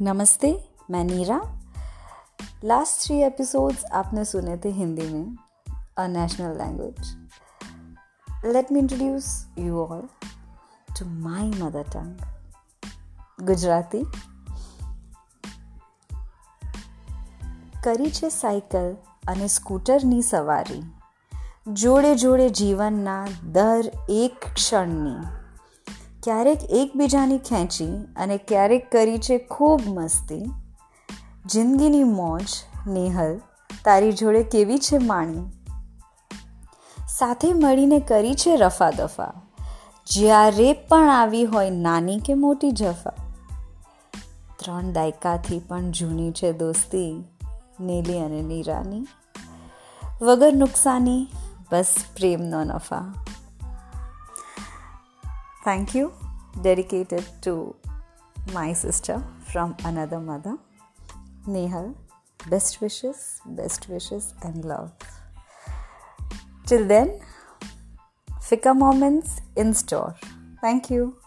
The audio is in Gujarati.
नमस्ते मैं नीरा लास्ट थ्री एपिसोड्स आपने सुने थे हिंदी में a national language let me introduce you all to my mother tongue Gujarati કરી છે સાયકલ અને સ્કૂટરની સવારી જોડે જોડે જીવનના દર એક ક્ષણની ક્યારેક એકબીજાની ખેંચી અને ક્યારેક કરી છે ખૂબ મસ્તી. જિંદગીની મોજ, નેહલ, તારી જોડે કેવી છે માણી? સાથે મળીને કરી છે રફા દફા જ્યારે પણ આવી હોય નાની કે મોટી જફા. ત્રણ દાયકાથી પણ જૂની છે દોસ્તી, નીલી અને નીરાની વગર નુકસાની, બસ પ્રેમનો નફા. Thank you, dedicated to my sister from another mother, Nehal. Best wishes, best wishes, and love. Till then, Fika moments in store. Thank you.